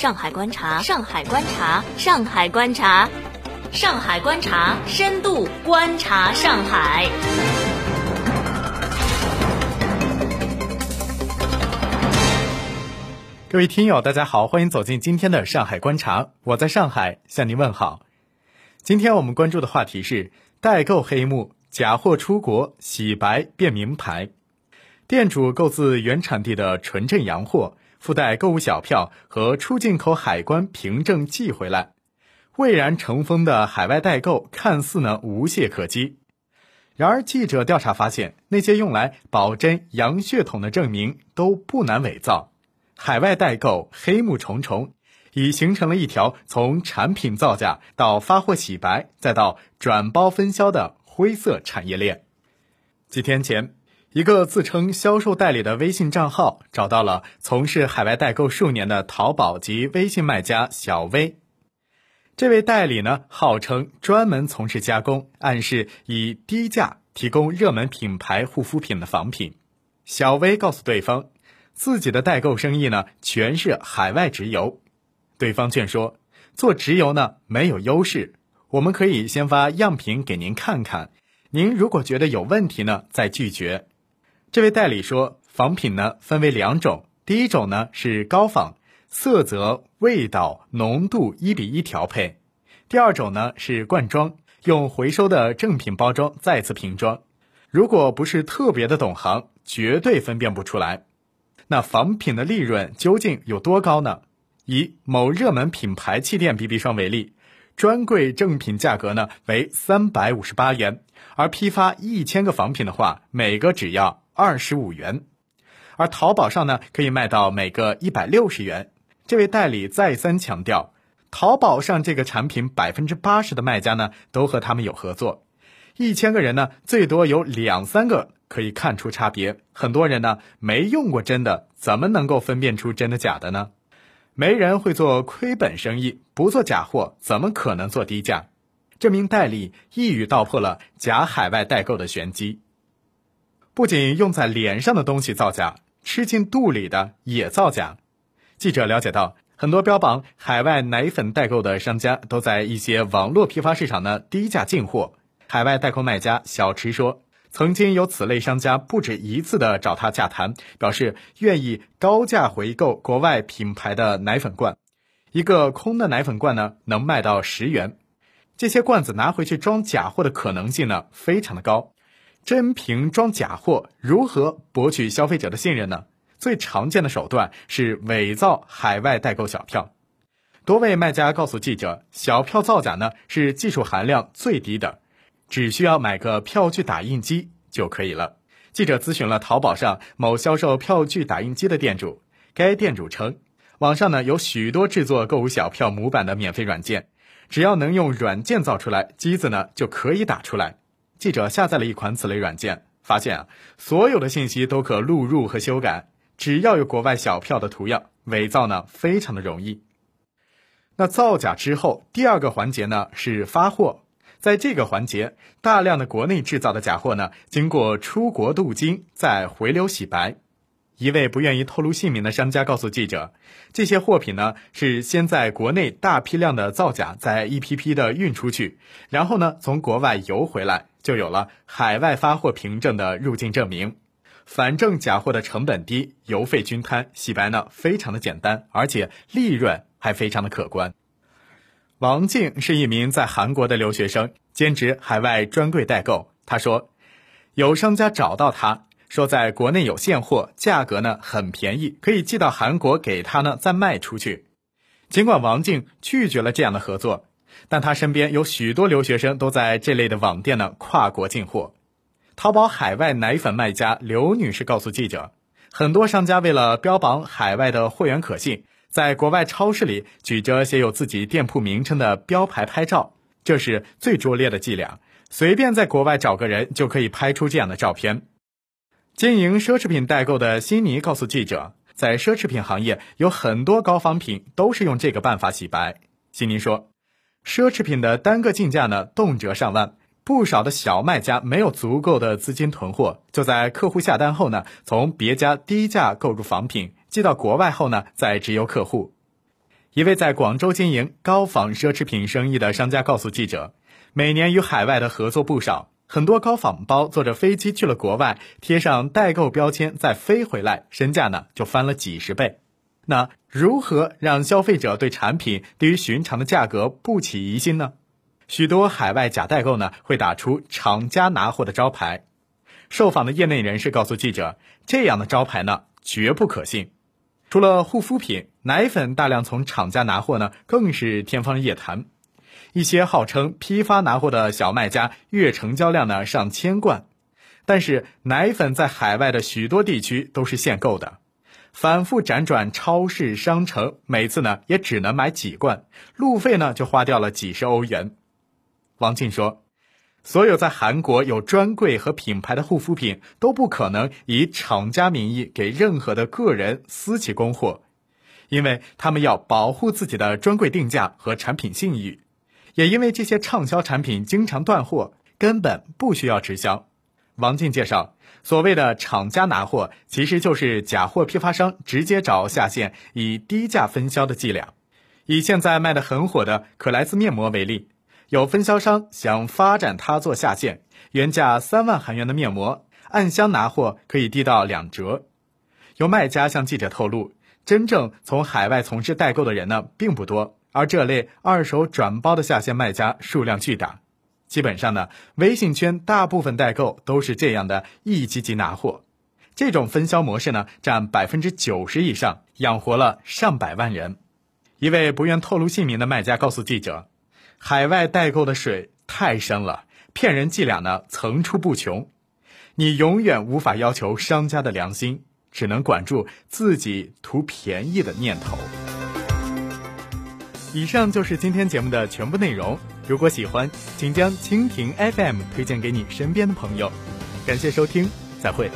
上海观察，上海观察，上海观察，上海观察，深度观察上海。各位听友，大家好，欢迎走进今天的上海观察，我在上海向您问好。今天我们关注的话题是代购黑幕，假货出国洗白变名牌。店主购自原产地的纯正洋货，附带购物小票和出进口海关凭证寄回来，蔚然成风的海外代购看似呢无懈可击。然而，记者调查发现，那些用来保真洋血统的证明都不难伪造，海外代购黑幕重重，已形成了一条从产品造假到发货洗白再到转包分销的灰色产业链。几天前。一个自称销售代理的微信账号找到了从事海外代购数年的淘宝及微信卖家小薇。这位代理呢，号称专门从事加工，暗示以低价提供热门品牌护肤品的仿品。小薇告诉对方，自己的代购生意呢，全是海外直邮。对方劝说，做直邮呢没有优势，我们可以先发样品给您看看，您如果觉得有问题呢，再拒绝。这位代理说，仿品呢分为两种，第一种呢是高仿，色泽、味道、浓度一比一调配；第二种呢是罐装，用回收的正品包装再次瓶装。如果不是特别的懂行，绝对分辨不出来。那仿品的利润究竟有多高呢？以某热门品牌气垫 BB 霜为例，专柜正品价格呢为三百五十八元，而批发一千个仿品的话，每个只要。二十五元，而淘宝上呢可以卖到每个一百六十元。这位代理再三强调，淘宝上这个产品百分之八十的卖家呢都和他们有合作，一千个人呢最多有两三个可以看出差别。很多人呢没用过真的，怎么能够分辨出真的假的呢？没人会做亏本生意，不做假货，怎么可能做低价？这名代理一语道破了假海外代购的玄机。不仅用在脸上的东西造假，吃进肚里的也造假。记者了解到，很多标榜海外奶粉代购的商家都在一些网络批发市场呢低价进货。海外代购卖家小池说，曾经有此类商家不止一次的找他洽谈，表示愿意高价回购国外品牌的奶粉罐，一个空的奶粉罐呢能卖到十元。这些罐子拿回去装假货的可能性呢非常的高。真瓶装假货，如何博取消费者的信任呢？最常见的手段是伪造海外代购小票。多位卖家告诉记者，小票造假呢是技术含量最低的，只需要买个票据打印机就可以了。记者咨询了淘宝上某销售票据打印机的店主，该店主称，网上呢有许多制作购物小票模板的免费软件，只要能用软件造出来，机子呢就可以打出来。记者下载了一款此类软件，发现啊，所有的信息都可录入和修改，只要有国外小票的图样，伪造呢非常的容易。那造假之后，第二个环节呢是发货，在这个环节，大量的国内制造的假货呢，经过出国镀金，再回流洗白。一位不愿意透露姓名的商家告诉记者，这些货品呢是先在国内大批量的造假，再一批批的运出去，然后呢从国外邮回来。就有了海外发货凭证的入境证明，反正假货的成本低，邮费均摊，洗白呢非常的简单，而且利润还非常的可观。王静是一名在韩国的留学生，兼职海外专柜代购。他说，有商家找到他说，在国内有现货，价格呢很便宜，可以寄到韩国给他呢再卖出去。尽管王静拒绝了这样的合作。但他身边有许多留学生都在这类的网店呢跨国进货。淘宝海外奶粉卖家刘女士告诉记者，很多商家为了标榜海外的货源可信，在国外超市里举着写有自己店铺名称的标牌拍照，这是最拙劣的伎俩。随便在国外找个人就可以拍出这样的照片。经营奢侈品代购的悉尼告诉记者，在奢侈品行业有很多高仿品都是用这个办法洗白。悉尼说。奢侈品的单个进价呢，动辄上万，不少的小卖家没有足够的资金囤货，就在客户下单后呢，从别家低价购入仿品，寄到国外后呢，再直邮客户。一位在广州经营高仿奢侈品生意的商家告诉记者，每年与海外的合作不少，很多高仿包坐着飞机去了国外，贴上代购标签再飞回来，身价呢就翻了几十倍。那如何让消费者对产品低于寻常的价格不起疑心呢？许多海外假代购呢会打出厂家拿货的招牌。受访的业内人士告诉记者，这样的招牌呢绝不可信。除了护肤品、奶粉大量从厂家拿货呢，更是天方夜谭。一些号称批发拿货的小卖家，月成交量呢上千罐，但是奶粉在海外的许多地区都是限购的，反复辗转超市、商城，每次呢也只能买几罐，路费呢就花掉了几十欧元。王静说。所有在韩国有专柜和品牌的护肤品都不可能以厂家名义给任何的个人私企供货，因为他们要保护自己的专柜定价和产品信誉。也因为这些畅销产品经常断货，根本不需要直销。王静介绍，所谓的厂家拿货，其实就是假货批发商直接找下线，以低价分销的伎俩。以现在卖的很火的可莱斯面膜为例。有分销商想发展它做下线，原价三万韩元的面膜，按箱拿货可以低到两折。有卖家向记者透露，真正从海外从事代购的人呢并不多，而这类二手转包的下线卖家数量巨大。基本上呢，微信圈大部分代购都是这样的一级级拿货，这种分销模式呢占百分之九十以上，养活了上百万人。一位不愿透露姓名的卖家告诉记者。海外代购的水太深了，骗人伎俩呢层出不穷，你永远无法要求商家的良心，只能管住自己图便宜的念头。以上就是今天节目的全部内容。如果喜欢，请将蜻蜓 FM 推荐给你身边的朋友。感谢收听，再会。